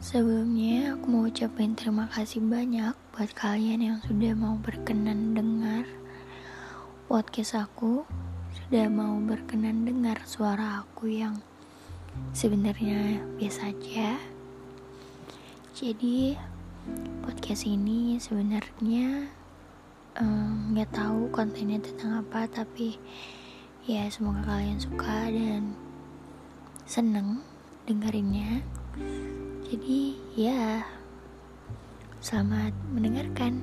Sebelumnya aku mau ucapin terima kasih banyak buat kalian yang sudah mau berkenan dengar podcast aku, sudah mau berkenan dengar suara aku yang sebenarnya biasa aja. Jadi podcast ini sebenarnya nggak um, tahu kontennya tentang apa tapi ya semoga kalian suka dan seneng dengerinnya. Jadi ya, selamat mendengarkan.